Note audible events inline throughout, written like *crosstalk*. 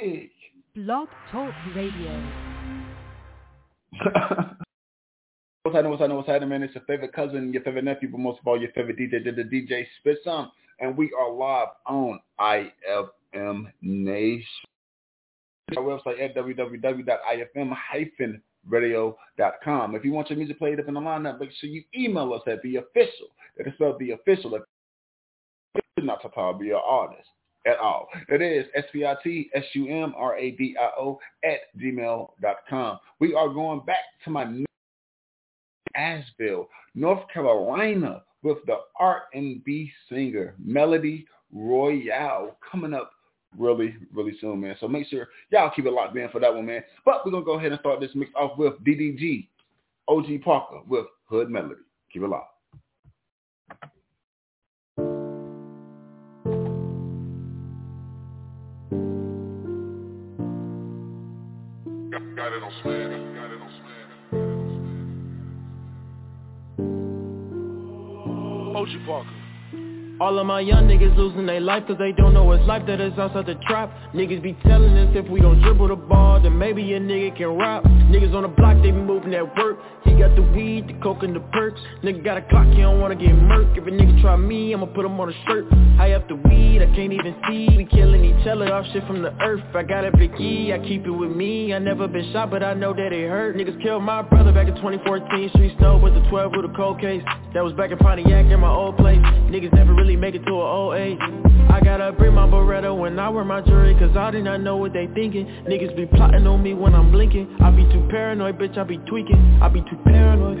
dig? Blog Talk Radio. *laughs* what's happening, what's happening, what's happening, man? It's your favorite cousin, your favorite nephew, but most of all, your favorite DJ, the DJ SpitSum. And we are live on IFM Nation. Our website at www.ifm-radio.com. If you want your music played up in the lineup, make sure you email us at the official. That is spelled the official. Not to call be an artist at all. It is S-P-I-T-S-U-M-R-A-D-I-O at gmail.com. We are going back to my Asheville, North Carolina with the R&B singer Melodi Royale coming up really, really soon, man. So make sure y'all keep it locked in for that one, man. But we're going to go ahead and start this mix off with DDG, OG Parker with Hood Melody. Keep it locked. OG Parker. All of my young niggas losing their life cause they don't know what's life that is outside the trap. Niggas be telling us if we don't dribble the ball then maybe a nigga can rap. Niggas on the block they be moving at work. He got the weed, the coke and the perks. Nigga got a clock, he don't wanna get murked. If a nigga try me, I'ma put him on a shirt. High up the weed, I can't even see. We killing each other off shit from the earth. I got a big I keep it with me. I never been shot but I know that it hurt. Niggas killed my brother back in 2014 Street snow with the 12 with a cold case. That was back in Pontiac in my old place. Niggas never really make it to a old age I gotta bring my Beretta when I wear my jewelry Cause I do not know what they thinking. Niggas be plotting on me when I'm blinking. I be too paranoid, bitch, I be tweaking. I be too paranoid.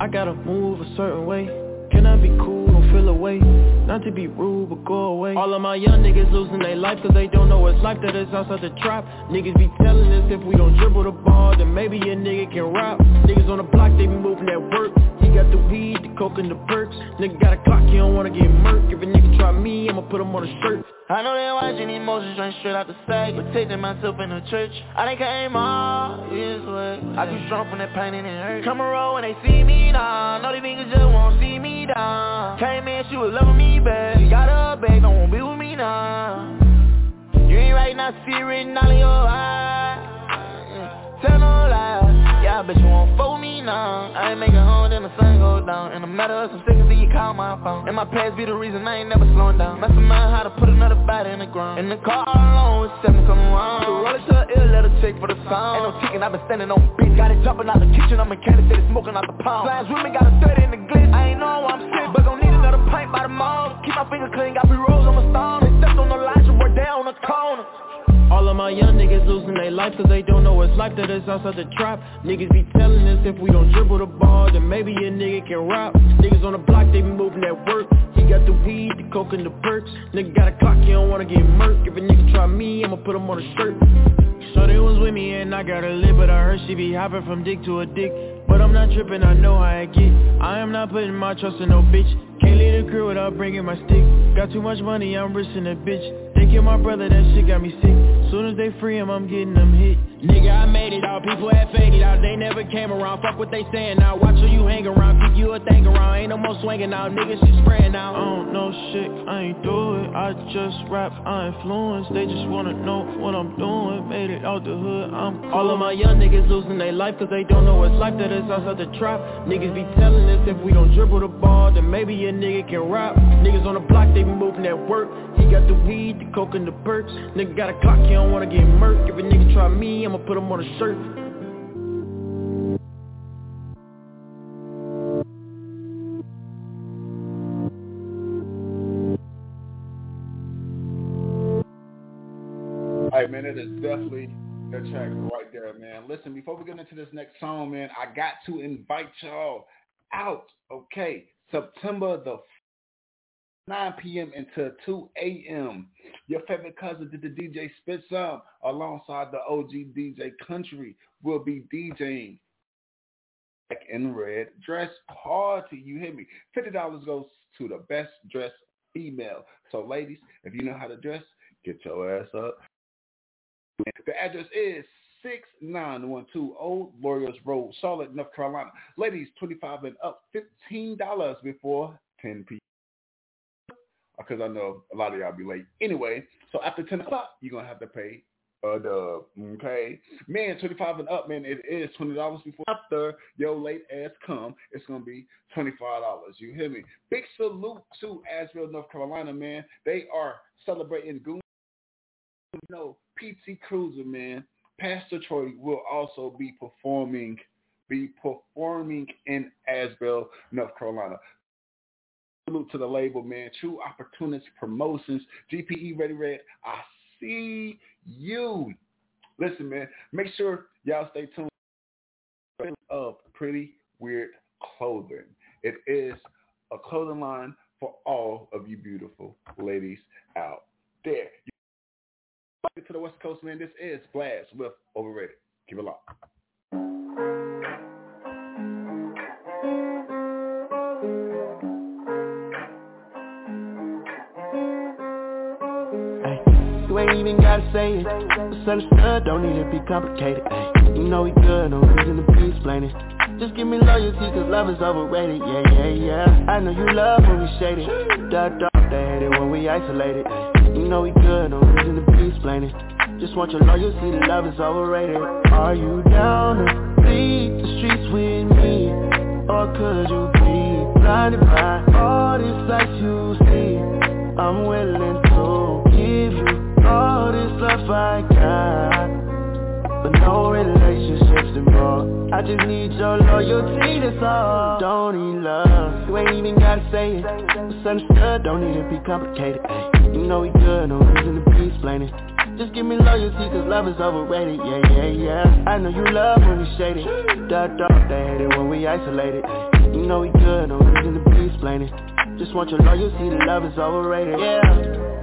I gotta move a certain way. Can I be cool, don't feel away Not to be rude, but go away. All of my young niggas losing their life Cause they don't know what's life that is outside the trap. Niggas be telling us if we don't dribble the ball Then maybe a nigga can rap. Niggas on the block, they be moving at work got the weed, the coke and the perks. Nigga got a clock, he don't wanna get murked. If a nigga try me, I'ma put him on a shirt. I know they watching emotions running straight out the sack. Protecting myself in the church. I done came all this way. I too strong from that pain and it hurt. Come around when they see me now Know these niggas just won't see me down Came in, she was loving me back. She Got her back, don't wanna be with me now You ain't right now, see it written all in your eyes. Tell no lies I bet you won't fool me now I ain't making home, then the sun go down. In a matter of some seconds, you call my phone. And my past be the reason I ain't never slowing down. Mastermind how to put another body in the ground. In the car alone with seven come around. So roll it to the ill, let her check for the sound Ain't no ticking, I been standing on beat Got it jumping out the kitchen, I'm a candidate smoking out the pound. Slimes with me, got a 30 in the glitch I ain't know I'm sick, but gon' need another pint by the mall Keep my finger clean, got pre-rolls on my stone They stepped on the line, so we're down the corner all of my young niggas losing their life cause they don't know what's life that is outside the trap. Niggas be telling us if we don't dribble the ball then maybe a nigga can rap. Niggas on the block they be moving at work. He got the weed, the coke and the perks. Nigga got a clock, he don't wanna get murked. If a nigga try me, I'ma put him on a shirt. So they was with me and I got her lit But I heard she be hopping from dick to a dick. But I'm not tripping, I know how I get. I am not putting my trust in no bitch Can't leave the crew without bringing my stick. Got too much money, I'm risking a bitch. They kill my brother, that shit got me sick. Soon as they free him, I'm getting them hit. Nigga, I made it out, people had faded out. They never came around, fuck what they saying now. Watch who you hang around, pick you a thing around. Ain't no more swinging out, niggas shit spraying out. I don't know shit, I ain't do it. I just rap, I influence. They just wanna know what I'm doing. Made it out the hood, I'm cool. All of my young niggas losing their life Cause they don't know what's life that is outside the trap. Niggas be telling us if we don't dribble the ball Then maybe a nigga can rap Niggas on the block, they be moving at work. He got the weed, the coke and the perks. Nigga got a clock, he don't wanna get murked. If a nigga try me, I'ma put him on a shirt. All right, man, it is definitely the track right there, man. Listen, before we get into this next song, man, I got to invite y'all out, okay? September the 9 p.m. until 2 a.m. Your favorite cousin did the DJ SpitSum alongside the OG DJ Country will be DJing black and red dress party. You hear me? $50 goes to the best dressed female. So ladies, if you know how to dress, get your ass up. The address is 6912 Old Lawyers Road, Charlotte, North Carolina. Ladies, 25 and up, $15 before 10 p.m. Because I know a lot of y'all be late. Anyway, So after 10 o'clock, you're going to have to pay uh, a dub. Okay. Man, 25 and up, man, it is $20 before after your late ass come. It's going to be $25. You hear me? Big salute to Asheville, North Carolina, man. They are celebrating Goon. You know, PT Cruiser, man. Pastor Troy will also be performing be performing in Asheville, North Carolina. Salute to the label, man. True Opportunity Promotions. GPE Ready Red. I see you. Listen, man. Make sure y'all stay tuned. Of Pretty Weird Clothing. It is a clothing line for all of you beautiful ladies out there. To the West Coast, man. This is Blxst with Overrated. Keep it locked. You ain't even gotta say it. It's understood, don't need to be complicated. Ay, you know we good, no reason to be explaining. Just give me loyalty, cause love is overrated. Yeah, yeah, yeah. I know you love when we shaded. Duck, duck, they hate it when we isolated. You know we good, no reason to be explaining. Just want your loyalty, love is overrated. Are you down to bleed the streets with me? Or could you be blinded by all this lights you see? I'm willing to give you all this love I got But no relationships involved I just need your loyalty, that's all Don't need love, you ain't even gotta say it It's understood, don't need to be complicated. You know we good, no reason to be explaining just give me loyalty cause love is overrated, yeah, yeah, yeah. I know you love when we shaded Duck, duck, they hate it when we isolated You know we good, no reason to be explaining. Just want your loyalty, the love is overrated, yeah.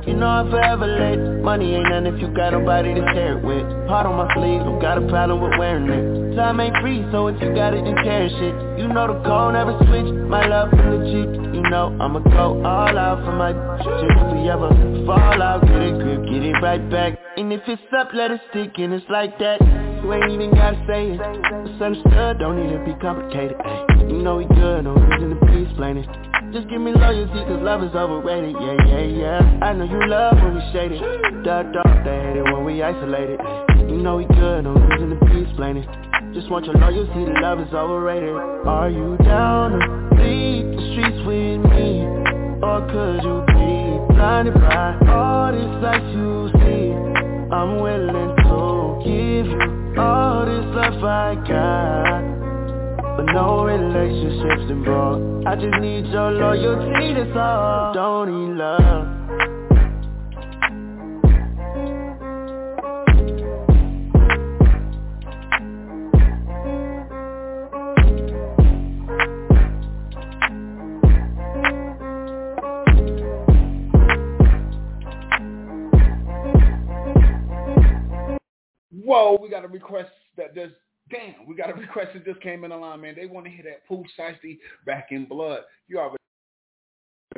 You know I'm forever late. Money ain't nothing if you got nobody to share it with. Heart on my sleeve, don't got a problem with wearing it. Time ain't free, so if you got it, then carry shit You know the code never switch, my love from the cheap You know I'ma go all out for my Just if fall out, get it grip, get it right back. And if it's up, let it stick, and it's like that. You ain't even gotta say it. It's understood, don't need to be complicated. Ay. You know we good, no reason to be explaining. Just give me loyalty cause love is overrated, yeah, yeah, yeah. I know you love when we shaded Duck, duck, they hate it when we isolated You know we good, no reason to be explaining. Just want your loyalty, the love is overrated. Are you down to bleed the streets with me? Or could you blinded by all this lights you see? I'm willing to give you all this love I got. But no relationships involved. I just need your loyalty, that's all. Don't need love got a request that there's damn, we got a request that just came in the line, man. They want to hear that Pooh Shiesty back in blood. You already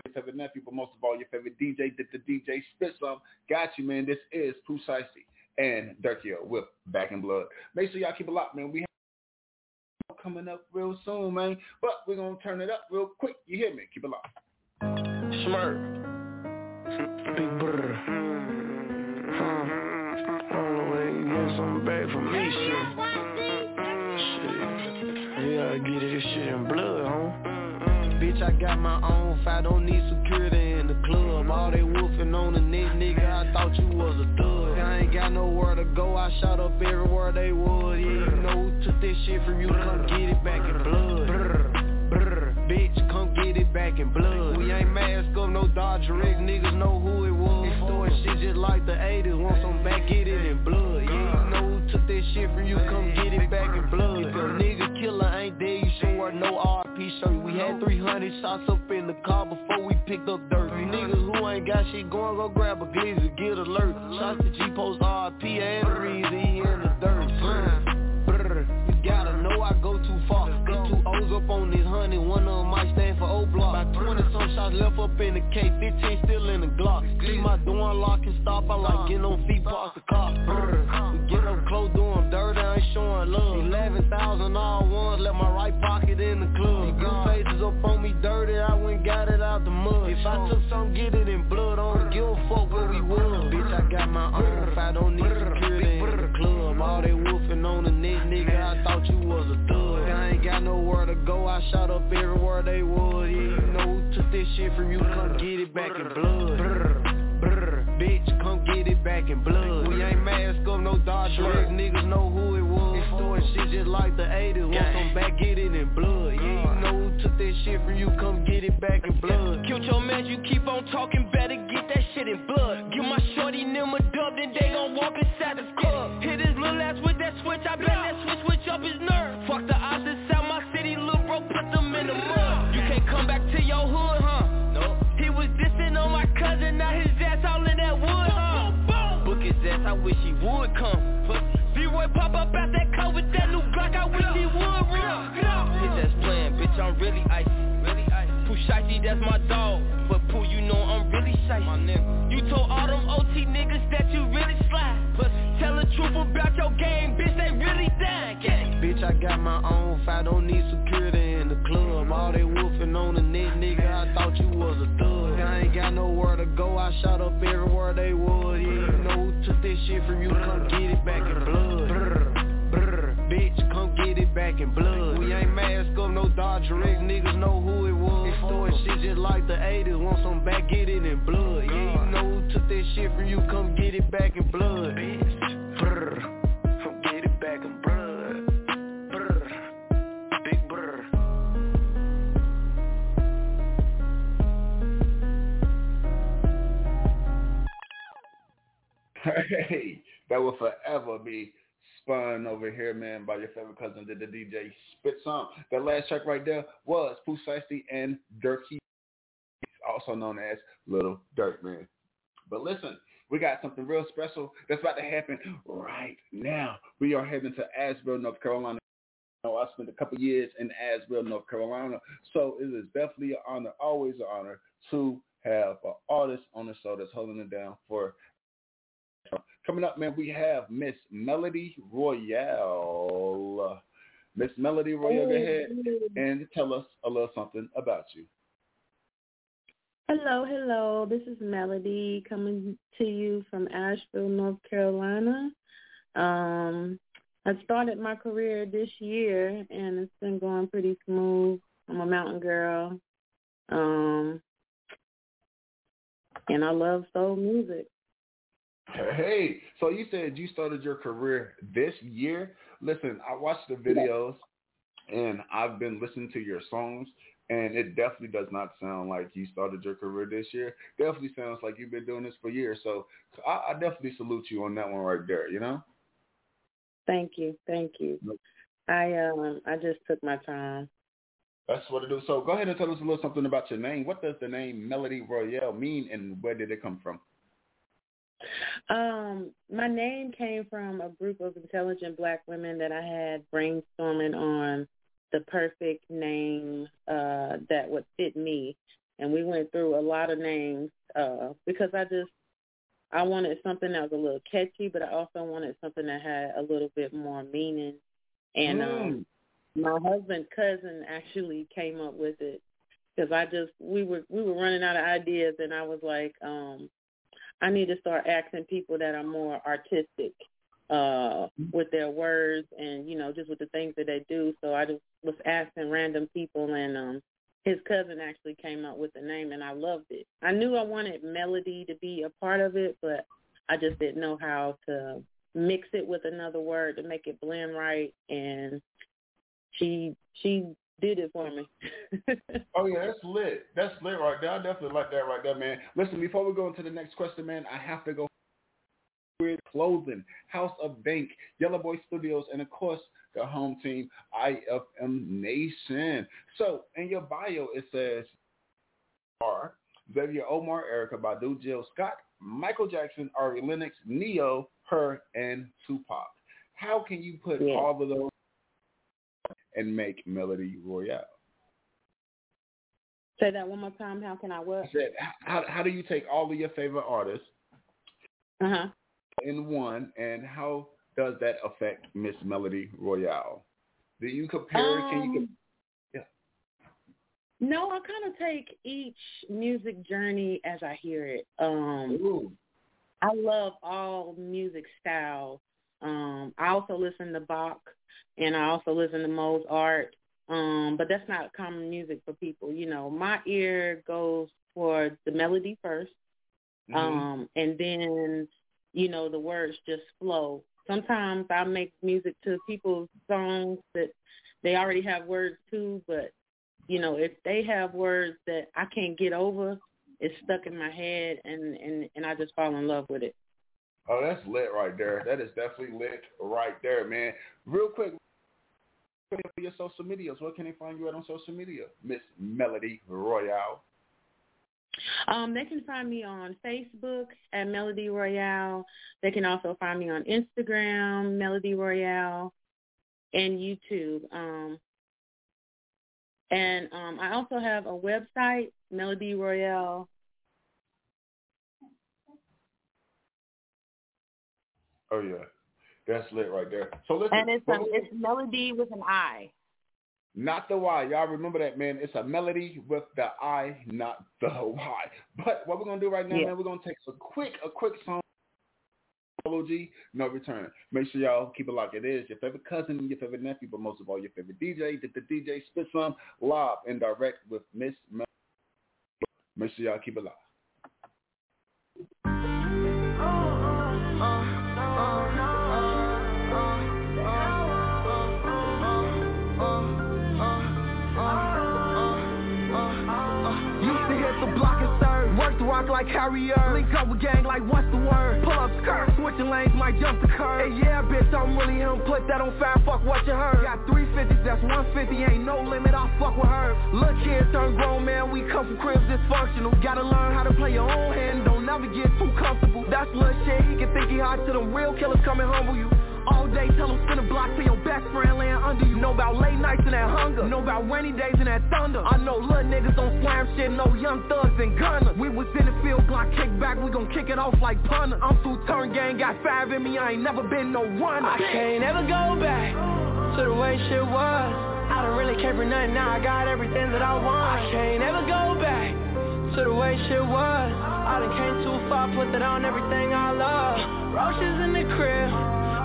your favorite nephew, but most of all, your favorite DJ, did the DJ SpitSum. Got you, man. This is Pooh Shiesty and Dirty with Back in Blood. Make sure y'all keep a lock, man. We have coming up real soon, man. But we're going to turn it up real quick. You hear me? Keep it locked. Smirk. Big brother. Get back from me, shit. I get it, this shit in blood, huh? Bitch, I got my own fight, don't need security in the club. All they wolfing on the neck, nigga, I thought you was a thug I ain't got nowhere to go, I shot up everywhere they was Yeah, you know who took this shit from you, come get it back in blood. Bitch, come get it back in blood. We ain't mask up, no Dodger X, niggas know who it was. Extort shit just like the 80s, want some back, get it in blood. Yeah, you know took this shit from you, come get it back in blood. If your nigga killer ain't there, you should wear no RP shirt. We had 300 shots up in the car before we picked up dirt. You niggas who ain't got shit going, go grab a glizzy, get alert. Shots to G-Post RP and the reason he in the dirt. Brr, you gotta know I go too far. Got two O's up on this shots left up in the K, 15 still in the Glock. See my door unlock and stop, I like getting on feet past the Brr, we get up close, doing dirt, I ain't showing love. 11,000 all ones, left my right pocket in the club. Blue faces up on me dirty, I went got it out the mud. If I took some, get it in blood, I don't give a fuck where we was. Bitch, I got my own if I don't need security in the club. All they wolfing on the net, nigga, I thought you was a thug. I ain't got nowhere to go, I shot up everywhere they was Yeah, this shit from you, come get it back in blood. Brr, bitch, come get it back in blood. We ain't mask up, no Dodge drugs, niggas know who it was. Doing shit just like the 80s, want some back, get it in blood. Yeah, you know who took that shit from you, come get it back in blood. Killed your man, you keep on talking, better get that shit in blood. Give my shorty them a dub, then they gon' walk inside the club. Hit his little ass with that switch, I bet that switch switch up his nerve I wish he would come. B-Roy pop up out that car with that new Glock, I wish he would run. His ass playing, bitch, I'm really icy. Really icy Pooh Shiesty, that's my dog. But Pooh, you know I'm really shiesty My nigga. You told all them OT niggas that you really slide Pussy Tell the truth about your game, bitch, they really dying. Gang. Bitch, I got my own, I don't need security in the club. All they wolfing on the net, nigga, ain't got nowhere to go, I shot up everywhere they would. Yeah, you know who took this shit from you, come get it back in blood. Brr, brr, bitch, come get it back in blood. We ain't mask up, no Dodge Rex, niggas know who it was. Doing shit just like the 80s, want some back, get it in blood. Yeah, you know who took this shit from you, come get it back in blood. Bitch, brr, Hey, that will forever be spun over here, man, by your favorite cousin, did the DJ SpitSum. That last track right there was Pooh and Dirty, also known as Little Dirt Man. But listen, we got something real special that's about to happen right now. We are heading to Asheville, North Carolina. know, I spent a couple years in Asheville, North Carolina, so it is definitely an honor, always an honor, to have an artist on the show that's holding it down for Coming up, man, we have Miss Melodi Royale. Miss Melodi Royale, go ahead and tell us a little something about you. Hello, hello. This is Melodi coming to you from Asheville, North Carolina. Um, I started my career this year, and it's been going pretty smooth. I'm a mountain girl, um, and I love soul music. Hey, so you said you started your career this year. Listen, I watched the videos and I've been listening to your songs and it definitely does not sound like you started your career this year. Definitely sounds like you've been doing this for years. So I, I definitely salute you on that one right there, you know? Thank you, thank you. I um I just took my time. That's what it is. So go ahead and tell us a little something about your name. What does the name Melodi Royale mean and where did it come from? Um, my name came from a group of intelligent black women that I had brainstorming on the perfect name uh, that would fit me. And we went through a lot of names uh, because I just I wanted something that was a little catchy, but I also wanted something that had a little bit more meaning. And Mm. um, my husband's cousin actually came up with it because I just we were we were running out of ideas, and I was like, um, I need to start asking people that are more artistic uh with their words and you know just with the things that they do. So i just was asking random people and um his cousin actually came up with the name and i loved it. I knew i wanted melody to be a part of it but i just didn't know how to mix it with another word to make it blend right. And she she did it for me *laughs* Oh yeah, that's lit. That's lit right there. I definitely like that right there, man. Listen, before we go into the next question, man, I have to go with clothing, House of Bank, Yellow Boy Studios, and of course the home team, IFM Nation. So in your bio it says are Xavier Omar, Erykah Badu, Jill Scott, Michael Jackson, Ari Lennox, Neo, her, and Tupac. How can you put Yeah. all of those and make Melodi Royale? say that one more time how can i I said, how, how do you take all of your favorite artists uh-huh in one, and how does that affect Miss Melodi Royale? Do you compare? can you? Um, No, I kind of take each music journey as I hear it. Um, Ooh. I love all music styles. Um, I also listen to Bach, and I also listen to Mozart. Um, but that's not common music for people. You know, my ear goes for the melody 1st Mm-hmm. um, and then you know the words just flow. Sometimes I make music to people's songs that they already have words to, but you know if they have words that I can't get over, it's stuck in my head, and and and I just fall in love with it. Oh, that's lit right there. That is definitely lit right there, man. Real quick, for your social medias, where can they find you at on social media, Miss Melodi Royale? Um, they can find me on Facebook at Melodi Royale. They can also find me on Instagram, Melodi Royale, and YouTube. Um, and um, I also have a website, Melodi Royale. Oh yeah, that's lit right there. So listen, And it's um, it's Melody with an I. not the Y. Y'all remember that, man. It's a melody with the I, not the Y. But what we're gonna do right now, Yeah. man, we're gonna take a quick, a quick song. OG, no return. Make sure y'all keep it locked. it is. Your favorite cousin, your favorite nephew, but most of all, your favorite DJ. Did the DJ SpitSum live and direct with Miss Mel. Make sure y'all keep it live. Like Harrier. Link up with gang like what's the word? Pull up skirt. Switching lanes might jump the curb. Hey, yeah, bitch, I'm really him. Put that on fire. Fuck what you heard. Got 350s, that's 150. Ain't no limit. I'll fuck with her. Look here, turn grown man. We come from cribs dysfunctional. Gotta learn how to play your own hand. Don't never get too comfortable. That's little shit. He can think he hot to them real killers come and humble you. All day, tell him spin a block till your best friend laying under you. Know about late nights and that hunger. Know about rainy days and that thunder. I know little niggas don't slam shit, no young thugs and gunners. We was in the field, Glock kick back, we gon' kick it off like punter. I'm through turn gang, got five in me, I ain't never been no runner. I can't ever go back to the way shit was. I don't really care for nothing now, I got everything that I want. I can't ever go back to the way shit was. I done came too far, put that on everything I love. Roaches in the crib,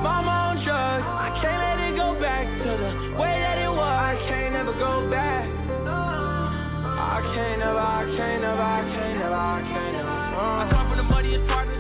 mama on drugs. I can't let it go back to the way that it was. I can't never go back. I can't never, I can't never, I can't never, I can't never. Uh. I come from the muddiest part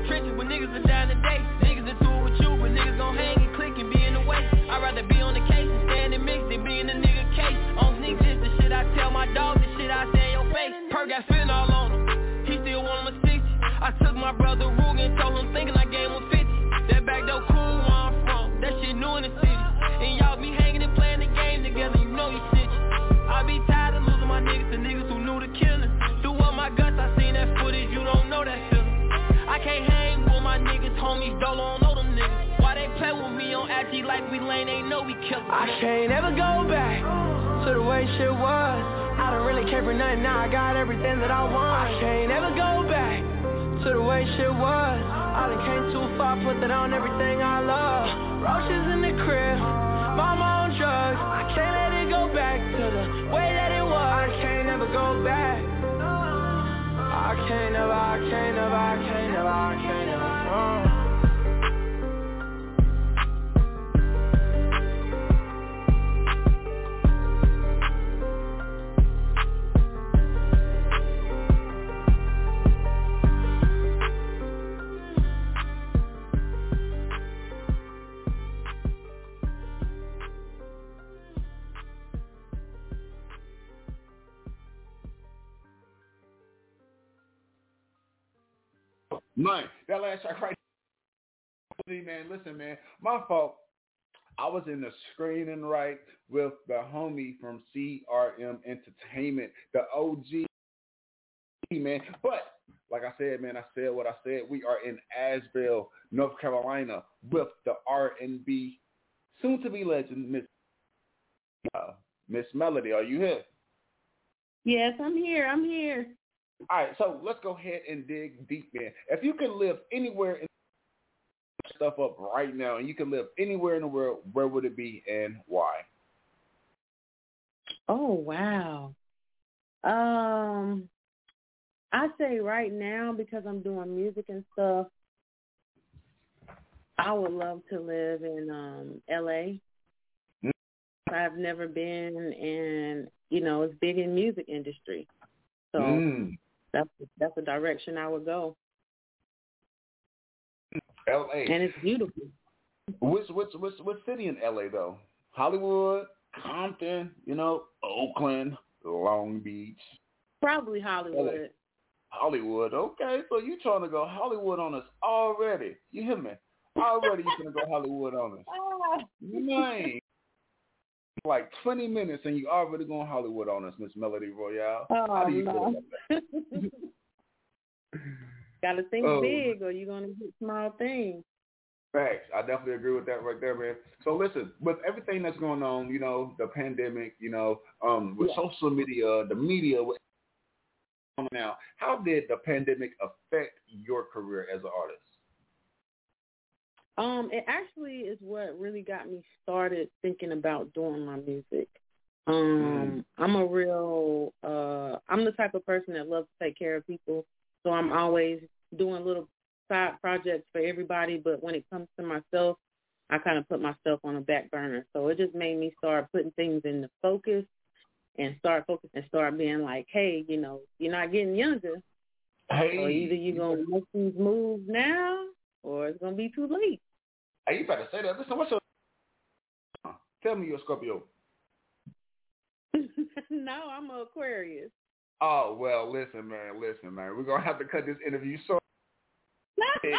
man, listen, man, my fault. I was in the screening right with the homie from CRM Entertainment, the OG, man. But like I said, man, I said what I said. We are in Asheville, North Carolina, with the R&B soon-to-be legend, Miss uh, Miss Melodi. Are you here? Yes, I'm here. I'm here. All right, so let's go ahead and dig deep, man. If you could live anywhere in stuff up right now, and you could live anywhere in the world, where would it be and why? Oh wow. Um I say right now because I'm doing music and stuff, I would love to live in um LA. Mm. I've never been and you know, it's big in music industry. So Mm. that's that's the direction I would go. L.A. And it's beautiful. Which which which which city in LA though? Hollywood, Compton, you know, Oakland, Long Beach, Probably Hollywood. Hollywood. Okay, so you trying to go Hollywood on us already? You hear me? Already you trying to go Hollywood on us? Ah. *laughs* Man, like twenty minutes and you already going Hollywood on us, Miss Melodi Royale. Oh, How do you feel no. about that? *laughs* Gotta think Oh. big or you're gonna get small things. Facts. I definitely agree with that right there, man. So listen, with everything that's going on, you know, the pandemic, you know, um, with Yeah. social media, the media, with now, how did the pandemic affect your career as an artist? Um, it actually is what really got me started thinking about doing my music. Um, I'm a real uh I'm the type of person that loves to take care of people. So I'm always doing little side projects for everybody, but when it comes to myself, I kind of put myself on a back burner. So it just made me start putting things into focus and start focus and start being like, hey, you know, you're not getting younger. Hey, So either you're gonna make these moves now or it's gonna be too late. Hey, you better say that. Listen, what's your Tell me your Scorpio. *laughs* no, I'm an Aquarius. Oh well, listen, man, listen, man. We're gonna have to cut this interview short. *laughs*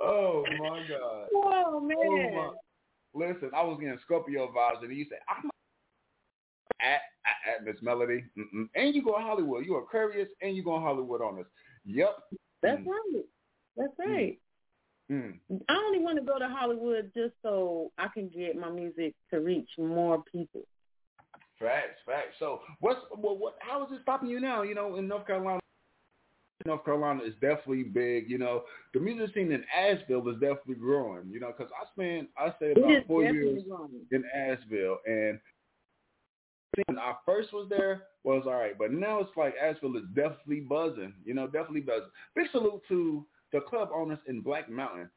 oh my god. Oh man. Oh, my. Listen, I was getting Scorpio vibes, and you said, I'm at, at, at Miss Melodi, Mm-mm. and you go to Hollywood. You're Aquarius, and you go to Hollywood on us. Yep. That's Mm. right. That's right. Mm. I only want to go to Hollywood just so I can get my music to reach more people. Facts, facts. So, what's what, what? How is it stopping you now? You know, in North Carolina, North Carolina is definitely big. You know, the music scene in Asheville is definitely growing. You know, because I spent I stayed about four years growing. in Asheville, and when I first was there was all right, but now it's like Asheville is definitely buzzing. You know, definitely buzzing. Big salute to the club owners in Black Mountain.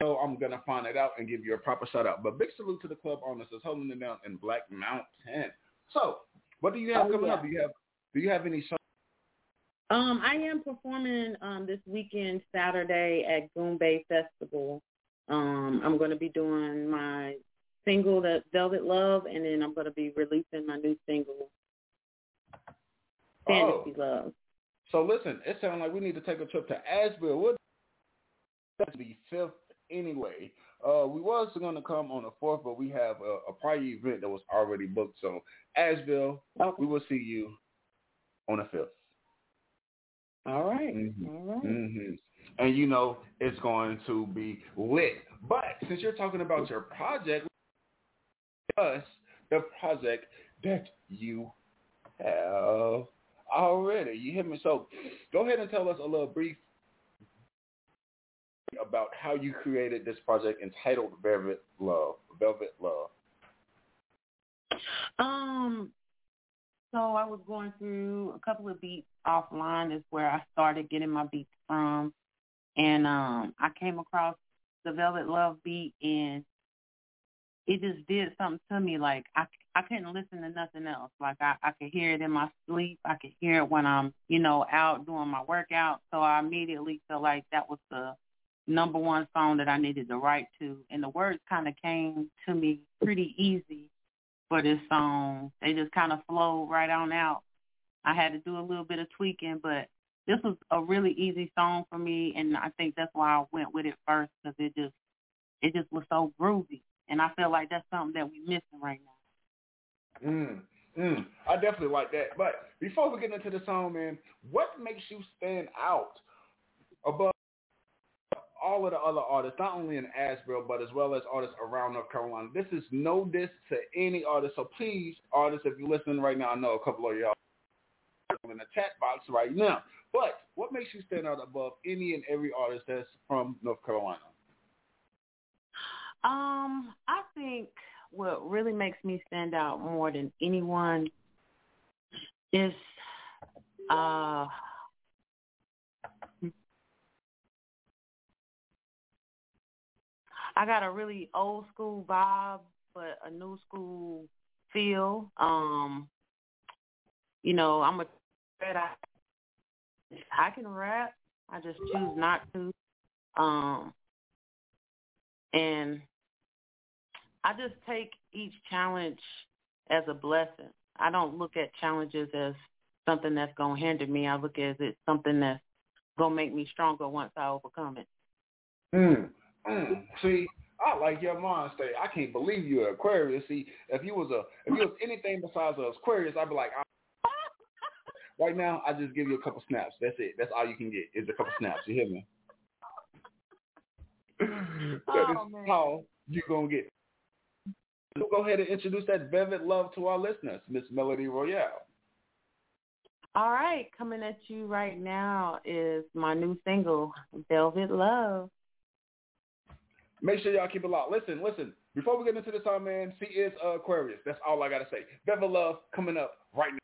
Know I'm gonna find it out and give you a proper shout out. But big salute to the club owners that's holding it down in Black Mountain. So, what do you have Oh, coming yeah. up? Do you have do you have any shows? Um, I am performing um this weekend Saturday at Goombay Festival. Um, I'm going to be doing my single, that Velvet Love, and then I'm going to be releasing my new single, Fantasy Love. So listen, it sounds like we need to take a trip to Asheville. What that's the fifth anyway. Uh, we was going to come on the fourth, but we have a, a prior event that was already booked. So Asheville, Okay. we will see you on the fifth. All right. Mhm. All right. hmm And you know it's going to be lit. But since you're talking about your project, us the project that you have already. You hear me? So go ahead and tell us a little brief about how you created this project entitled Velvet Love. Velvet Love. Um, so I was going through a couple of beats offline is where I started getting my beats from. And um I came across the Velvet Love beat and it just did something to me like I I couldn't listen to nothing else. Like I I could hear it in my sleep. I could hear it when I'm, you know, out doing my workout. So I immediately felt like that was the number one song that I needed to write to. And the words kind of came to me pretty easy for this song. They just kind of flowed right on out. I had to do a little bit of tweaking, but this was a really easy song for me, and I think that's why I went with it first because it just it just was so groovy, and I feel like that's something that we're missing right now. Mm, mm. I definitely like that. But before we get into the song, man, what makes you stand out above all of the other artists, not only in Asheville, but as well as artists around North Carolina? This is no diss to any artist. So please, artists, if you're listening right now, I know a couple of y'all in the chat box right now. But what makes you stand out above any and every artist that's from North Carolina? Um, I think what really makes me stand out more than anyone is uh I got a really old school vibe, but a new school feel. Um, you know, I'm a I I can rap. I just choose not to. Um, and I just take each challenge as a blessing. I don't look at challenges as something that's gonna hinder me. I look at it something that's gonna make me stronger once I overcome it. Mm. Mm. See, I like your mind state. I can't believe you're Aquarius. See, if you was a if you was anything besides a Aquarius, I'd be like, *laughs* right now, I just give you a couple snaps. That's it. That's all you can get is a couple snaps. You hear me? *laughs* that oh, is man. how you gonna get. So go ahead and introduce that velvet love to our listeners, Miss Melodi Royale. All right, coming at you right now is my new single, Velvet Love. Make sure y'all keep it locked. Listen, listen. Before we get into this song, man, she is Aquarius. That's all I gotta say. Velvet Love coming up right now.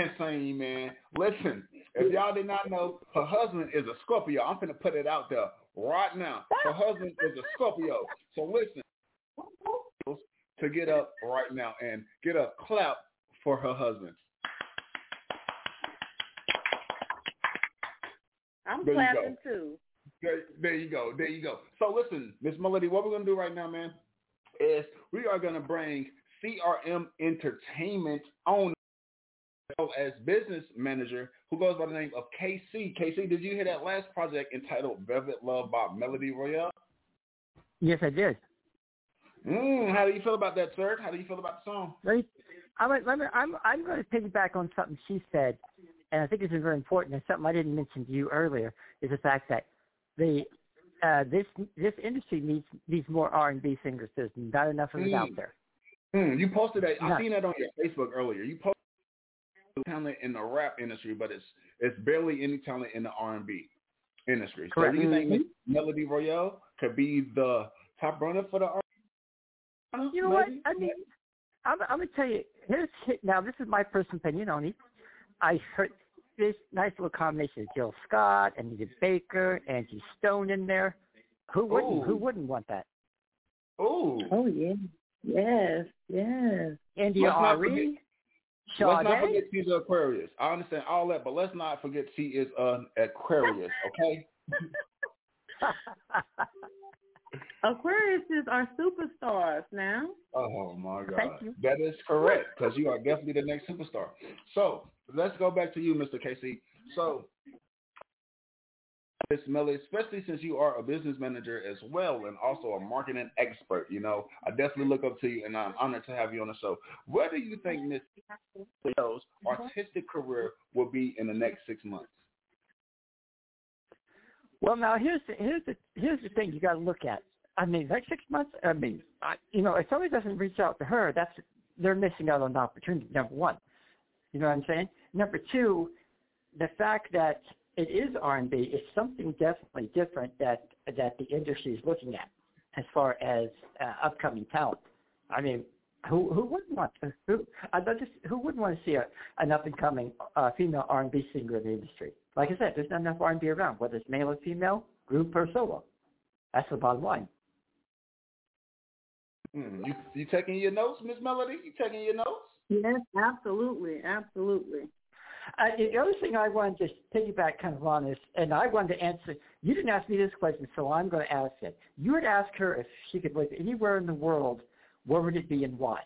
*laughs* Insane, man. Listen, if y'all did not know, her husband is a Scorpio. I'm gonna put it out there right now. Her husband is a Scorpio. So listen, to get up right now and get a clap for her husband. I'm There clapping too. There, there you go. There you go. So listen, Miss Melodi, what we're gonna do right now, man, is we are gonna bring CRM Entertainment on as business manager who goes by the name of KC. KC, did you hear that last project entitled Velvet Love by Melodi Royale? Yes, I did. Mm, how do you feel about that, sir? How do you feel about the song? Let me, I'm, I'm, I'm going to piggyback on something she said, and I think this is very important, and something I didn't mention to you earlier, is the fact that the uh, this this industry needs needs more R and B singers. There's not enough of it Mm. out there. Mm, you posted that. I No. seen that on your Facebook earlier. You posted talent in the rap industry, but it's it's barely any talent in the R and B industry. Correct. So do you think Mhm. Melodi Royale could be the top runner for the R? You know what? I mean, I'm, I'm gonna tell you. Here's now. This is my personal opinion only. I heard this nice little combination of Jill Scott, Anita Baker, Angie Stone in there. Who wouldn't? Ooh. Who wouldn't want that? Oh, Oh yeah. Yes. Yes. India Let's let's not forget she's an Aquarius. I understand all that, but let's not forget she is an Aquarius. Okay. *laughs* Aquariuses are superstars now. Oh my God, Thank you. that is correct because you are definitely the next superstar. So let's go back to you, Mr. KC. So, Miss Melly, especially since you are a business manager as well and also a marketing expert, you know, I definitely look up to you and I'm honored to have you on the show. Where do you think Miss Leo's artistic career will be in the next six months? Well, now here's the, here's the here's the thing you got to look at. I mean, like six months. I mean, I, you know, if somebody doesn't reach out to her, that's they're missing out on the opportunity. Number one, you know what I'm saying. Number two, the fact that it is R&B It's something definitely different that that the industry is looking at as far as uh, upcoming talent. I mean, who who wouldn't want to, who I'd love to, who wouldn't want to see a, an up and coming uh, female R&B singer in the industry? Like I said, there's not enough R&B around, whether it's male or female, group or solo. That's the bottom line. Hmm, you you taking your notes, Miss Melodi? You taking your notes? Yes, absolutely, absolutely. Uh, the other thing I wanted to piggyback kind of on is, and I wanted to answer, you didn't ask me this question, so I'm going to ask it. You would ask her if she could live anywhere in the world, where would it be and why?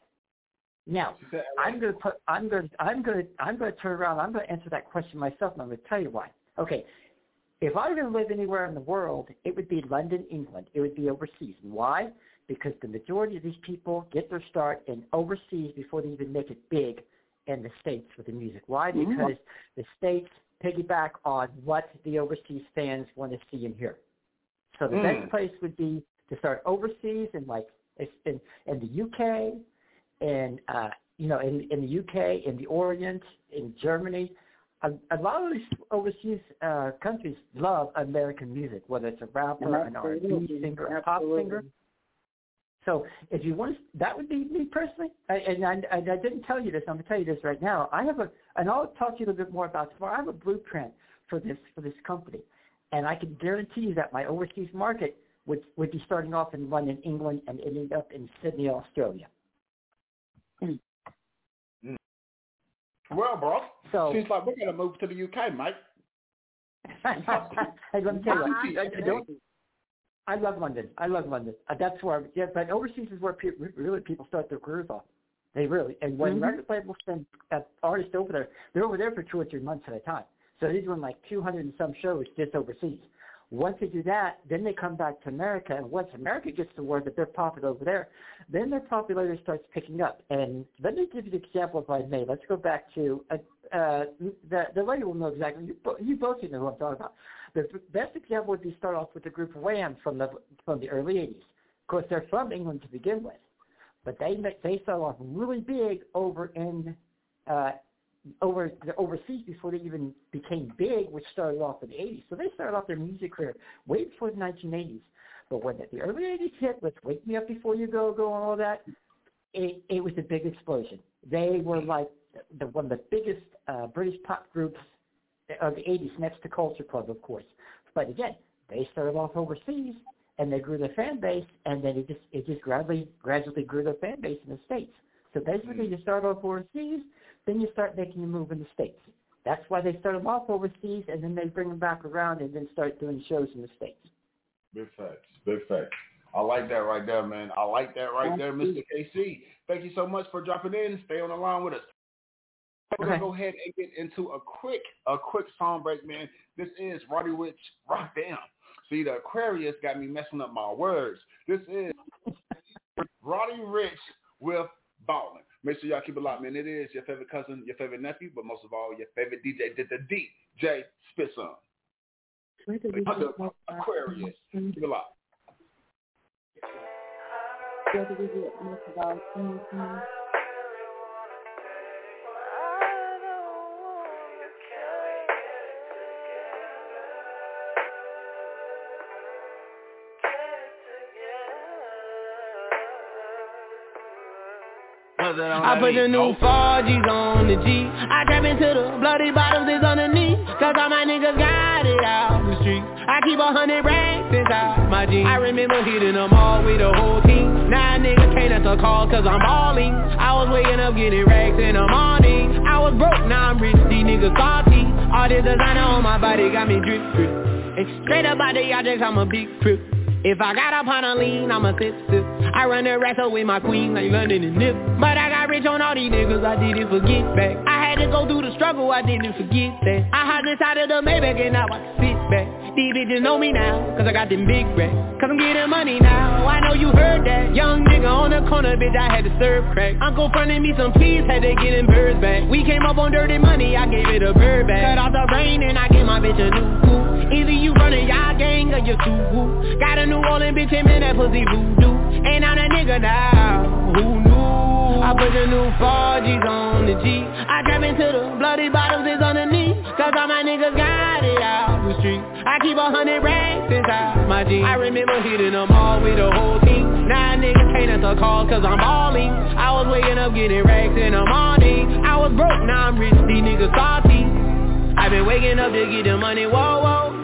Now, I'm going to put, I'm going to, I'm going to, I'm going to turn around. I'm going to answer that question myself, and I'm going to tell you why. Okay, if I were to live anywhere in the world, it would be London, England. It would be overseas. And why? Because the majority of these people get their start in overseas before they even make it big in the states with the music. Why? Mhm. Because the states piggyback on what the overseas fans want to see and hear. So the Mm. best place would be to start overseas in like in in the UK, in uh, you know in in the UK, in the Orient, in Germany. A, a lot of these overseas uh, countries love American music, whether it's a rapper, an R&B singer, a pop absolutely. singer. So if you want, to, that would be me personally. I, and I, I, I didn't tell you this. I'm gonna tell you this right now. I have a, and I'll talk to you a little bit more about tomorrow. I have a blueprint for this for this company, and I can guarantee you that my overseas market would would be starting off in London, England, and ending up in Sydney, Australia. Well, bro, So- seems like we're gonna move to the UK, mate. hey, let me tell you, Uh-huh. I, I don't. I love London. I love London. Uh, that's where, yeah, but overseas is where people, really people start their careers off. They really, and when Mhm. record labels send uh, artists over there, they're over there for two or three months at a time. So they're doing like 200 and some shows just overseas. Once they do that, then they come back to America, and once America gets the word that they're popular over there, then their popularity starts picking up. And let me give you the example if I may. Let's go back to uh, uh, the the lady will know exactly. You, you both know who I'm talking about. The best example would be start off with the group Wham from the from the early '80s. Of course, they're from England to begin with, but they they started off really big over in uh, over the overseas before they even became big, which started off in the '80s. So they started off their music career way before the 1980s. But when the early '80s hit, with "Wake Me Up Before You Go Go" and all that, it, it was a big explosion. They were like the, one of the biggest uh, British pop groups of the 80s, next to Culture Club, of course. But again, they started off overseas and they grew their fan base, and then it just it just gradually gradually grew their fan base in the states. So basically, you start off overseas, then you start making your move in the states. That's why they start them off overseas and then they bring them back around and then start doing shows in the states. Big facts. Big facts. I like that right there, man. I like that right Thank there, you. Mr. KC. Thank you so much for dropping in. Stay on the line with us. We're gonna go ahead and get into a quick, a quick song break, man. This is Roddy Ricch Rock Down. See, the Aquarius got me messing up my words. This is *laughs* Roddy Ricch with Ballin'. Make sure y'all keep it locked, man. It is your favorite cousin, your favorite nephew, but most of all, your favorite DJ, the, the DJ SpitSum. Where did we The get most of our- Aquarius. Keep it locked. Where we get most of our from? I put the new 4Gs on the G. I trap into the bloody bottles is underneath. Cause all my niggas got it out the street. I keep a hundred racks inside my jeans. I remember hitting them all with the whole team. Now niggas can't answer calls cause I'm balling. I was waking up getting racks in the morning. I was broke, now I'm rich, these niggas salty. All this designer on my body got me drip drip. And straight up out the objects, I'm a big crip. If I got up on a lean, I'm a sip sip. I run the wrestle with my queen like London and Nip. But I got rich on all these niggas, I didn't forget back. I had to go through the struggle, I didn't forget that. I hopped inside of the Maybach and now I sit back. These bitches know me now, cause I got them big racks. Cause I'm getting money now, I know you heard that. Young nigga on the corner, bitch, I had to serve crack. Uncle fronted me some peas, had to get them birds back. We came up on dirty money, I gave it a bird back. Cut off the brain and I gave my bitch a new coupe. Either you running y'all gang or you too woo. Got a New Orleans bitch, him in that pussy voodoo. And I'm that nigga now, who knew? I put the new 4Gs on the G. I trap into the bloody bottles is underneath. Cause all my niggas got it out the street. I keep a hundred racks inside my jeans. I remember hitting them all with the whole team. Now niggas can't answer calls cause I'm balling. I was waking up getting racks in the morning. I was broke, now I'm rich, these niggas salty. I've been waking up to get the money, whoa, whoa.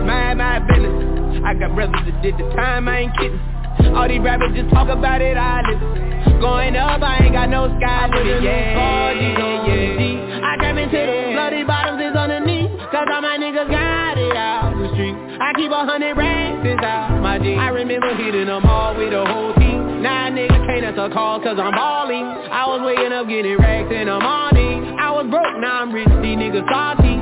I mind my business. I got brothers that did the time, I ain't kidding. All these rappers just talk about it, I listen. Going up, I ain't got no sky limit, yeah, yeah, yeah. I trap into the bloody bottoms is underneath. Cause all my niggas got it out the street. I keep a hundred racks inside my jeans. I remember hitting them all with the whole team. Now niggas can't answer calls cause I'm balling. I was waking up getting racks in the morning. I was broke, now I'm rich, these niggas salty.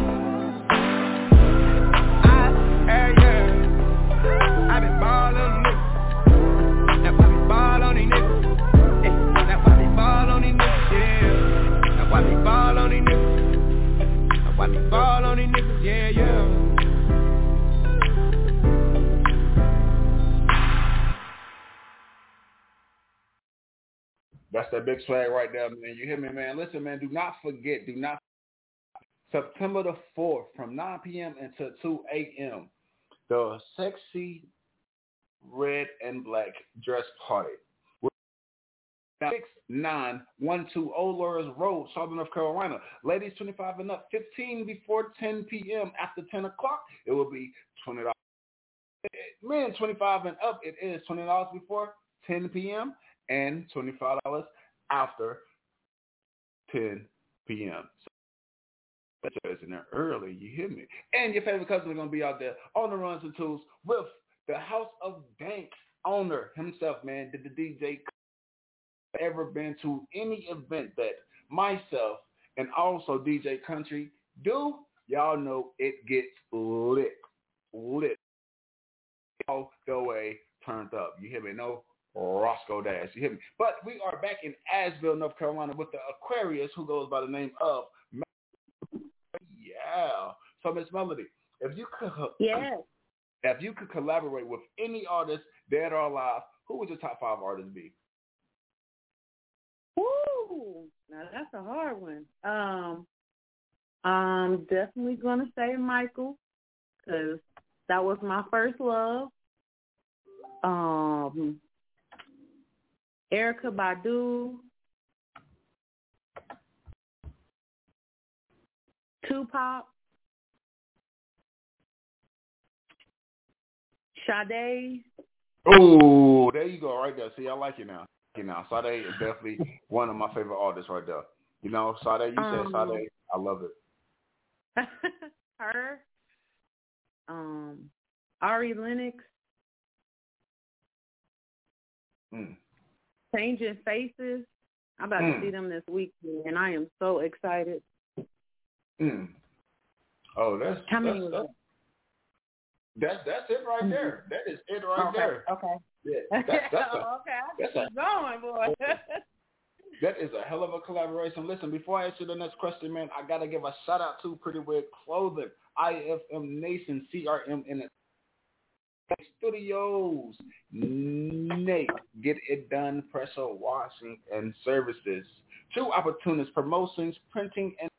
That's that big swag right there, man. You hear me, man? Listen, man, do not forget, do not September the 4th from 9 p.m. until 2 a.m. The sexy red and black dress party. 6912 Old Lawyers Road, Southern North Carolina. Ladies 25 and up, 15 before 10 p.m. After 10 o'clock, it will be $20. Men 25 and up, it is $20 before 10 p.m. and $25 after 10 p.m. That's in there early, you hear me? And your favorite cousin is to be out there on the runs and tools with the House of Dank owner himself, man, the, the DJ ever been to any event that myself and also DJ Country do, y'all know it gets lit. Lit. All the way turned up. You hear me? No Roscoe Dash. You hear me? But we are back in Asheville, North Carolina with the Aquarius who goes by the name of Yeah. So Miss Melodi, if you could Yes. if you could collaborate with any artist, dead or alive, who would your top five artists be? Woo! Now that's a hard one. Um, I'm definitely gonna say Michael, because that was my first love. Um, Erykah Badu, Tupac, Sade. Oh, there you go, right there. See, I like you now. You know, Sade is definitely one of my favorite artists right there. You know, Sade, you Um, said Sade. I love it. *laughs* her, um, Ari Lennox, Mm. Changing Faces. I'm about Mm. to see them this week, and I am so excited. Mm. Oh, that's How many that's, that's, that's that's it right there. That is it right okay, there. Okay. Yeah, *laughs* that, that's a, okay, I that's a- going, boy. *laughs* That is a hell of a collaboration. Listen, before I answer the next question, man, I gotta give a shout out to Pretty Weird Clothing, iFMNation, CRM in studios. Nate, get it done, pressure washing and services. Two opportunities, promotions, printing, and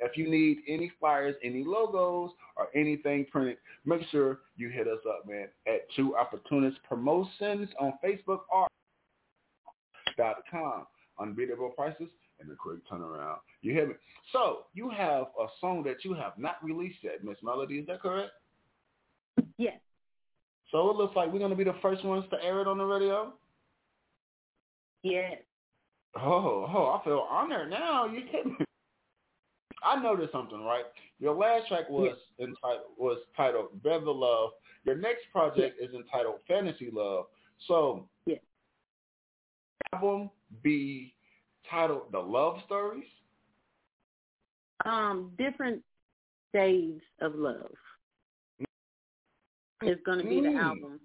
if you need any flyers, any logos, or anything printed, make sure you hit us up, man, at Two Opportunities Promotions on Facebook or dot com. Unbeatable prices and a quick turnaround. You hear me? So you have a song that you have not released yet, Miss Melodi. Is that correct? yes. So it looks like we're gonna be the first ones to air it on the radio. Yes. Oh, oh, I feel honored now. You hit me. I noticed something, right? Your last track was entitled was titled Velvet Love. Your next project is entitled Fantasy Love. So Yes. album be titled The Love Stories? Um, different shades of love. It's gonna be the Mm. album.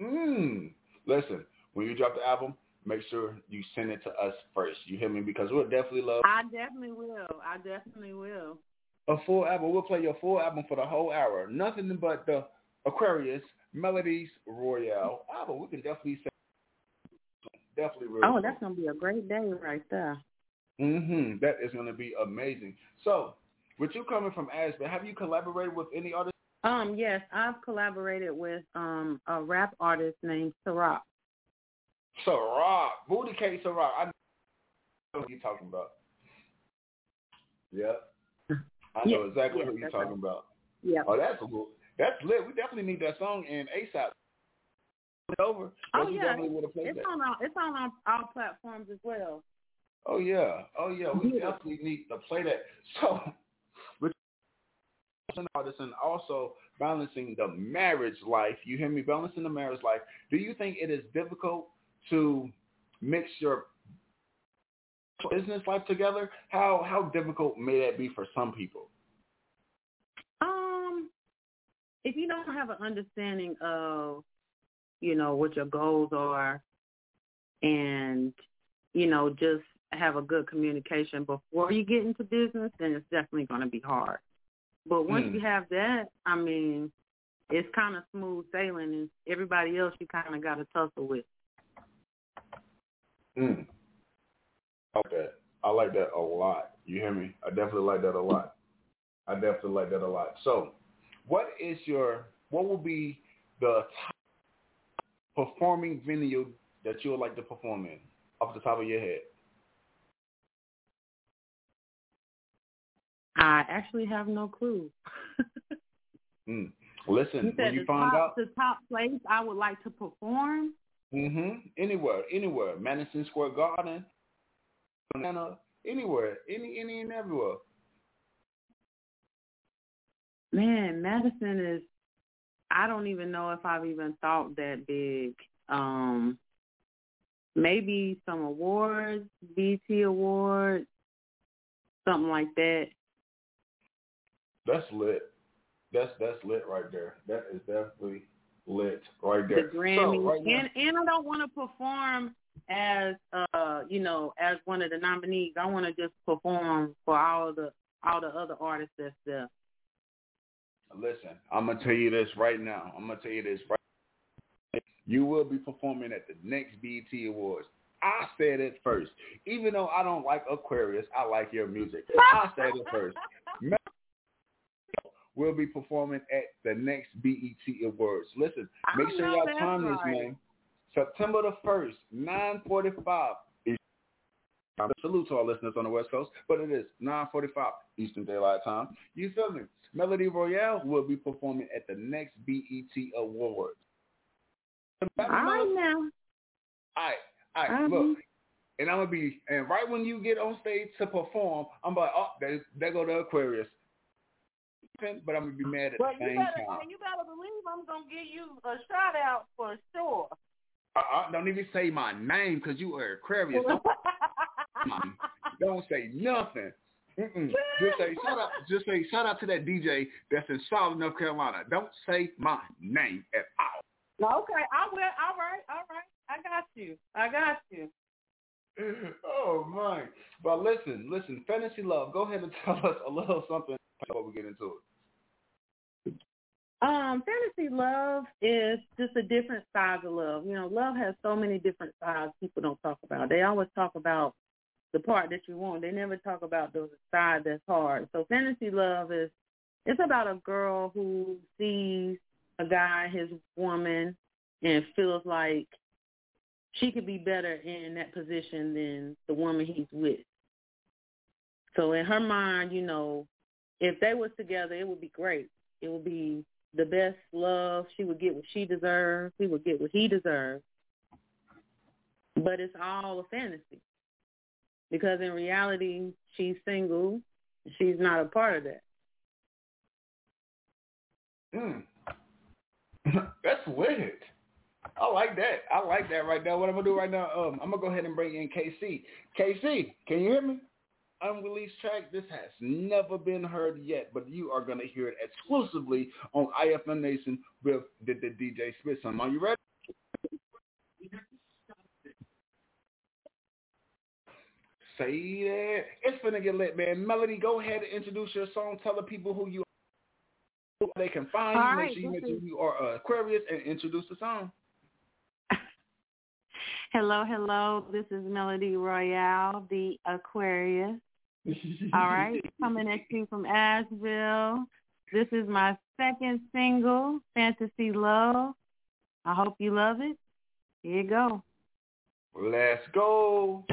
Mm. Listen, when you drop the album, make sure you send it to us first. You hear me? Because we'll definitely love I definitely will. I definitely will. a full album. We'll play your full album for the whole hour. Nothing but the Aquarius Melodies Royale album. We can definitely say definitely real. Oh, that's gonna be a great day right there. mm-hmm. That is going to be amazing. So, with you coming from Aspen, have you collaborated with any artists? Um, yes, I've collaborated with um a rap artist named Ciroc. Ciroc, Booty K Ciroc. I know who you're talking about. Yep. I know Yes, exactly yes, who you're talking right. about. Yeah. Oh, that's cool. That's lit. We definitely need that song in ASAP. It's over. Oh yeah, definitely would have played it's that. on our it's on our, our platforms as well. Oh yeah, oh yeah. We Yeah. definitely need to play that. *laughs* So, with an artist and also balancing the marriage life. You hear me? Balancing the marriage life. Do you think it is difficult to mix your business life together? How how difficult may that be for some people? Um, if you don't have an understanding of, you know, what your goals are, and you know, just have a good communication before you get into business, then it's definitely going to be hard. But once Hmm. you have that, I mean, it's kind of smooth sailing, and everybody else you kind of got to tussle with. Mm. I like that. I like that a lot. You hear me? I definitely like that a lot. I definitely like that a lot. So, what is your what will be the performing venue that you would like to perform in off the top of your head? I actually have no clue. Mm. Listen, You when you find top, out, the top place I would like to perform. Hmm anywhere, anywhere, Madison Square Garden, Atlanta, anywhere, any, any and everywhere. Man, Madison is I don't even know if I've even thought that big. Um maybe some awards, BT awards, something like that. That's lit. That's that's lit right there. That is definitely lit right there. The Grammy. So, right and and I don't want to perform as uh, you know, as one of the nominees. I want to just perform for all the all the other artists that's there. Listen, I'm gonna tell you this right now. I'm gonna tell you this right. You will be performing at the next BET Awards. I said it first. Even though I don't like Aquarius, I like your music. I said it first. *laughs* Will be performing at the next BET Awards. Listen, make sure y'all time this, right. man. September the 1st, 945. Um, salute to our listeners on the West Coast, but it is 9:45 Eastern Daylight Time. You feel me? Melodi Royale will be performing at the next BET Awards. All right now. All right, all right, Mhm. look, and I'm gonna be, and right when you get on stage to perform, I'm like, oh, they they go to Aquarius, but I'm gonna be mad at But the you same better, time. you better believe I'm gonna give you a shout out for sure. Uh, uh, don't even say my name because you are Aquarius. *laughs* Don't, don't say nothing. Mm-mm. Just say shout out. Just say shout out to that DJ that's in Charlotte, North Carolina. Don't say my name at all. okay, I will. All right, all right. I got you. I got you. *laughs* oh my! But listen, listen, fantasy love. Go ahead and *laughs* tell us a little something before we get into it. Um, fantasy love is just a different side of love. You know, love has so many different sides people don't talk about. They always talk about the part that you want. They never talk about the side that's hard. So fantasy love is it's about a girl who sees a guy, his woman, and feels like she could be better in that position than the woman he's with. So in her mind, you know, if they was together, it would be great. It would be the best love. She would get what she deserves. He would get what he deserves. But it's all a fantasy. Because in reality, she's single. She's not a part of that. Mm. *laughs* That's weird. I like that. I like that right now. What I'm gonna do right now, um, I'm gonna go ahead and bring in KC. KC, can you hear me? Unreleased track. This has never been heard yet, but you are gonna hear it exclusively on iFMNation with the, the DJ SpitSum. Are you ready? Say that. It's finna get lit, man. Melodi, go ahead and introduce your song. Tell the people who you are, who they can find All you. right, Make sure you mention you are uh, Aquarius and introduce the song. Hello, hello. This is Melodi Royale, the Aquarius. All right, *laughs* coming at you from Asheville. This is my second single, Fantasy Love. I hope you love it. Here you go. Let's go.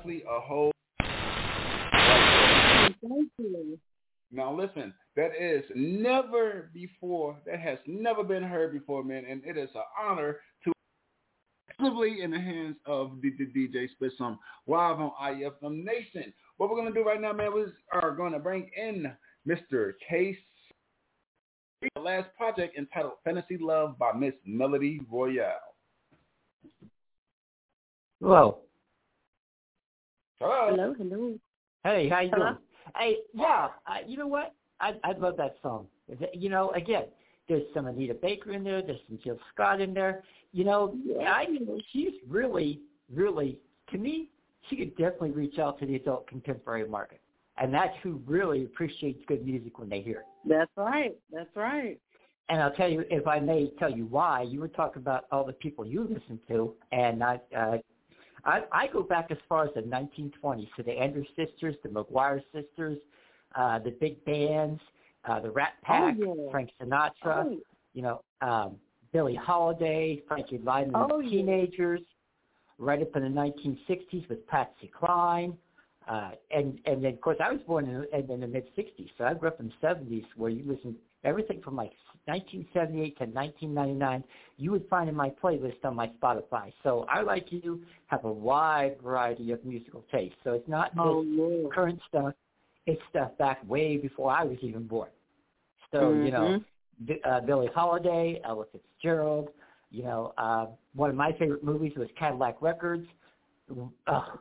Definitely a whole. Thank you. Now listen, that is never before. That has never been heard before, man, and it is an honor to exclusively in the hands of the, the DJ SpitSum live on iFMNation. What we're gonna do right now, man, we are gonna bring in Mr. Case. The last project entitled Fantasy Love by Miss Melodi Royale. Hello. Hello. Hello, hello. Hey, how you Hello? doing? Hey, yeah, I, you know what? I I love that song. You know, again, there's some Anita Baker in there. There's some Jill Scott in there. You know, I she's really, really to me, she could definitely reach out to the adult contemporary market, and that's who really appreciates good music when they hear it. That's right. That's right. And I'll tell you, if I may tell you why, you were talking about all the people you listen to, and I, uh, I, I go back as far as the 1920s to the Andrews Sisters, the McGuire Sisters, uh, the big bands, uh, the Rat Pack, Oh, yeah. Frank Sinatra, Oh. you know, um, Billie Holiday, Frankie Lymon, Oh, the yeah. Teenagers, right up in the 1960s with Patsy Cline. Uh, and and then of course I was born in, in, in the mid '60s, so I grew up in the '70s where you listen everything from like 1978 to 1999. You would find in my playlist on my Spotify. So I like you have a wide variety of musical tastes. So it's not just Oh, Lord. current stuff; it's stuff back way before I was even born. So you know, Mhm. Uh, Billie Holiday, Ella Fitzgerald. You know, uh, one of my favorite movies was Cadillac Records. Uh,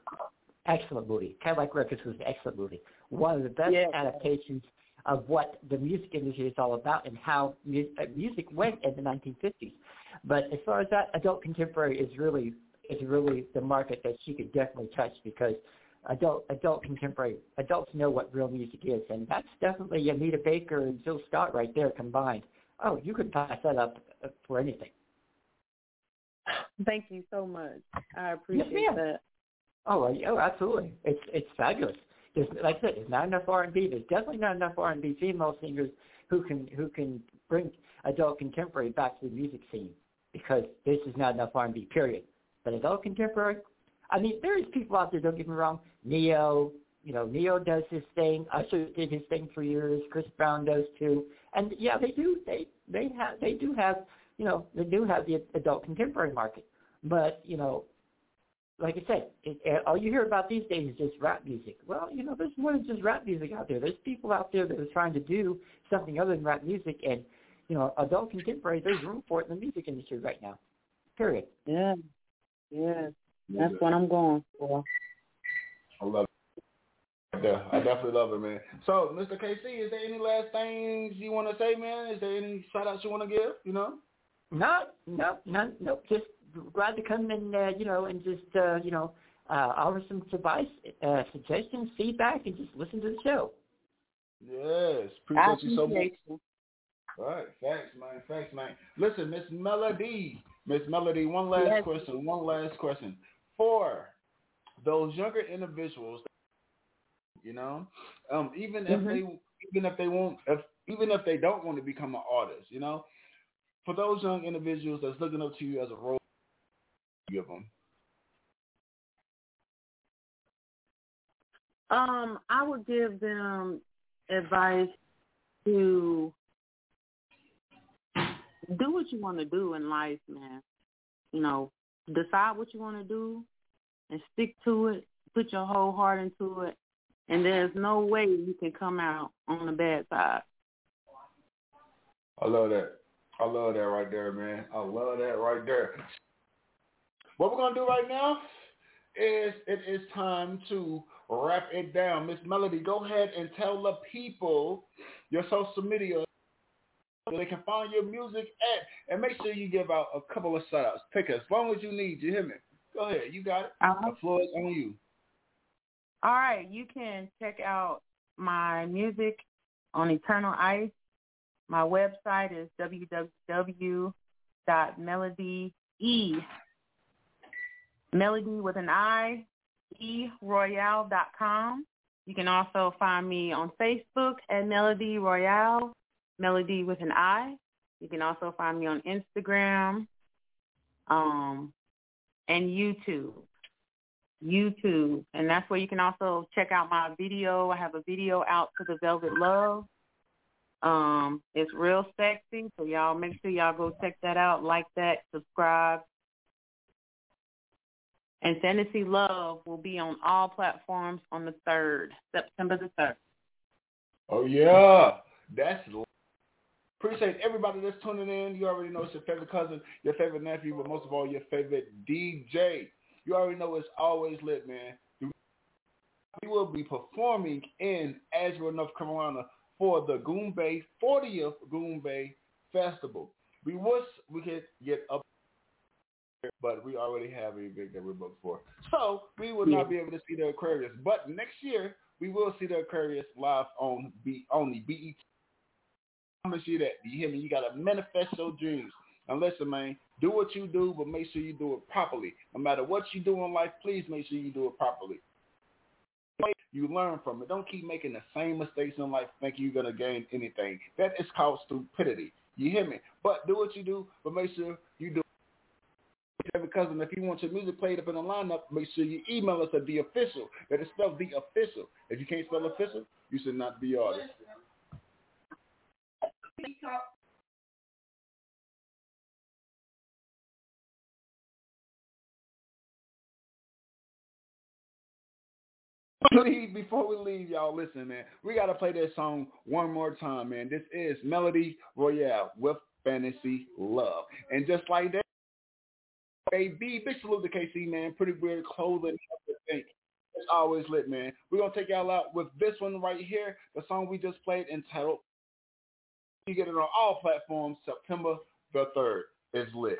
excellent movie. Cadillac Records was an excellent movie. One of the best Yeah. adaptations of what the music industry is all about and how mu- uh, music went in the 1950s. But as far as that, adult contemporary is really is really the market that she could definitely touch because adult adult contemporary adults know what real music is, and that's definitely Anita Baker and Jill Scott right there combined. Oh, you could pass that up uh, for anything. Thank you so much. I appreciate ma'am. that. Oh, oh, absolutely. It's it's fabulous. There's, like I said, there's not enough R and B. There's definitely not enough R and B female singers who can who can bring adult contemporary back to the music scene because this is not enough R and B. Period. But adult contemporary, I mean, there's people out there. Don't get me wrong. Neo, you know, Neo does his thing. Usher did his thing for years. Chris Brown does too. And yeah, they do. They they have they do have you know they do have the adult contemporary market. But you know, like I said, it, it, all you hear about these days is just rap music. Well, you know, there's more than just rap music out there. There's people out there that are trying to do something other than rap music, and you know, adult contemporary. There's room for it in the music industry right now. Period. Yeah. Yeah. That's what I'm going for. I love it. Yeah, I definitely love it, man. So, Mr. KC, is there any last things you want to say, man? Is there any shout outs you want to give? You know? No, no, no, no. Just glad to come and uh, you know, and just uh, you know, uh, offer some advice, uh, suggestions, feedback, and just listen to the show. Yes, I appreciate you so much. you. All right, thanks, man. Thanks, man. Listen, Miss Melodi, Miss Melodi, one last Yes. question. One last question for those younger individuals. You know, um, even if Mhm. they, even if they won't, if even if they don't want to become an artist, you know, for those young individuals that's looking up to you as a role, give them. Um, I would give them advice to do what you want to do in life, man. You know, decide what you want to do and stick to it. Put your whole heart into it, and there's no way you can come out on the bad side. I love that. I love that right there, man. I love that right there. What we're gonna do right now is it is time to wrap it down. Miss Melodi, go ahead and tell the people your social media so they can find your music at and make sure you give out a couple of shout outs. Pick as long as you need, you hear me? Go ahead, you got it. Uh-huh. The floor is on you. All right, you can check out my music on Eternal Ice. My website is www.melody e melody with an I e royale.com. You can also find me on Facebook at Melodi Royale, Melody with an I. You can also find me on Instagram um, and YouTube. YouTube. And that's where you can also check out my video. I have a video out to the Velvet Love. Um, it's real sexy, so y'all make sure y'all go check that out, like that, subscribe. And Fantasy Love will be on all platforms on the third, September the third. Oh yeah, that's appreciate everybody that's tuning in. You already know it's your favorite cousin, your favorite nephew, but most of all your favorite DJ. You already know it's always lit, man. We will be performing in Asheville, North Carolina for the Goombay 40th Goombay Festival. We wish we could get up, but we already have a event that we're booked for. So we will not be able to see the Aquarius. But next year, we will see the Aquarius live on B, on the BET. I promise you that. You hear me? You got to manifest your dreams. And listen, man, do what you do, but make sure you do it properly. No matter what you do in life, please make sure you do it properly. You learn from it. Don't keep making the same mistakes in life thinking you're going to gain anything. That is called stupidity. You hear me? But do what you do, but make sure you do cousin, if you want your music played up in the lineup, make sure you email us at the official. That is spelled the official. If you can't spell official, you should not be artist. Please, before we leave, y'all, listen, man. We got to play this song one more time, man. This is Melodi Royale with Fantasy Love. And just like that, baby, big salute to KC, man. Pretty weird clothing. Everything. It's always lit, man. We're going to take y'all out with this one right here, the song we just played entitled. You get it on all platforms September the 3rd. It's lit.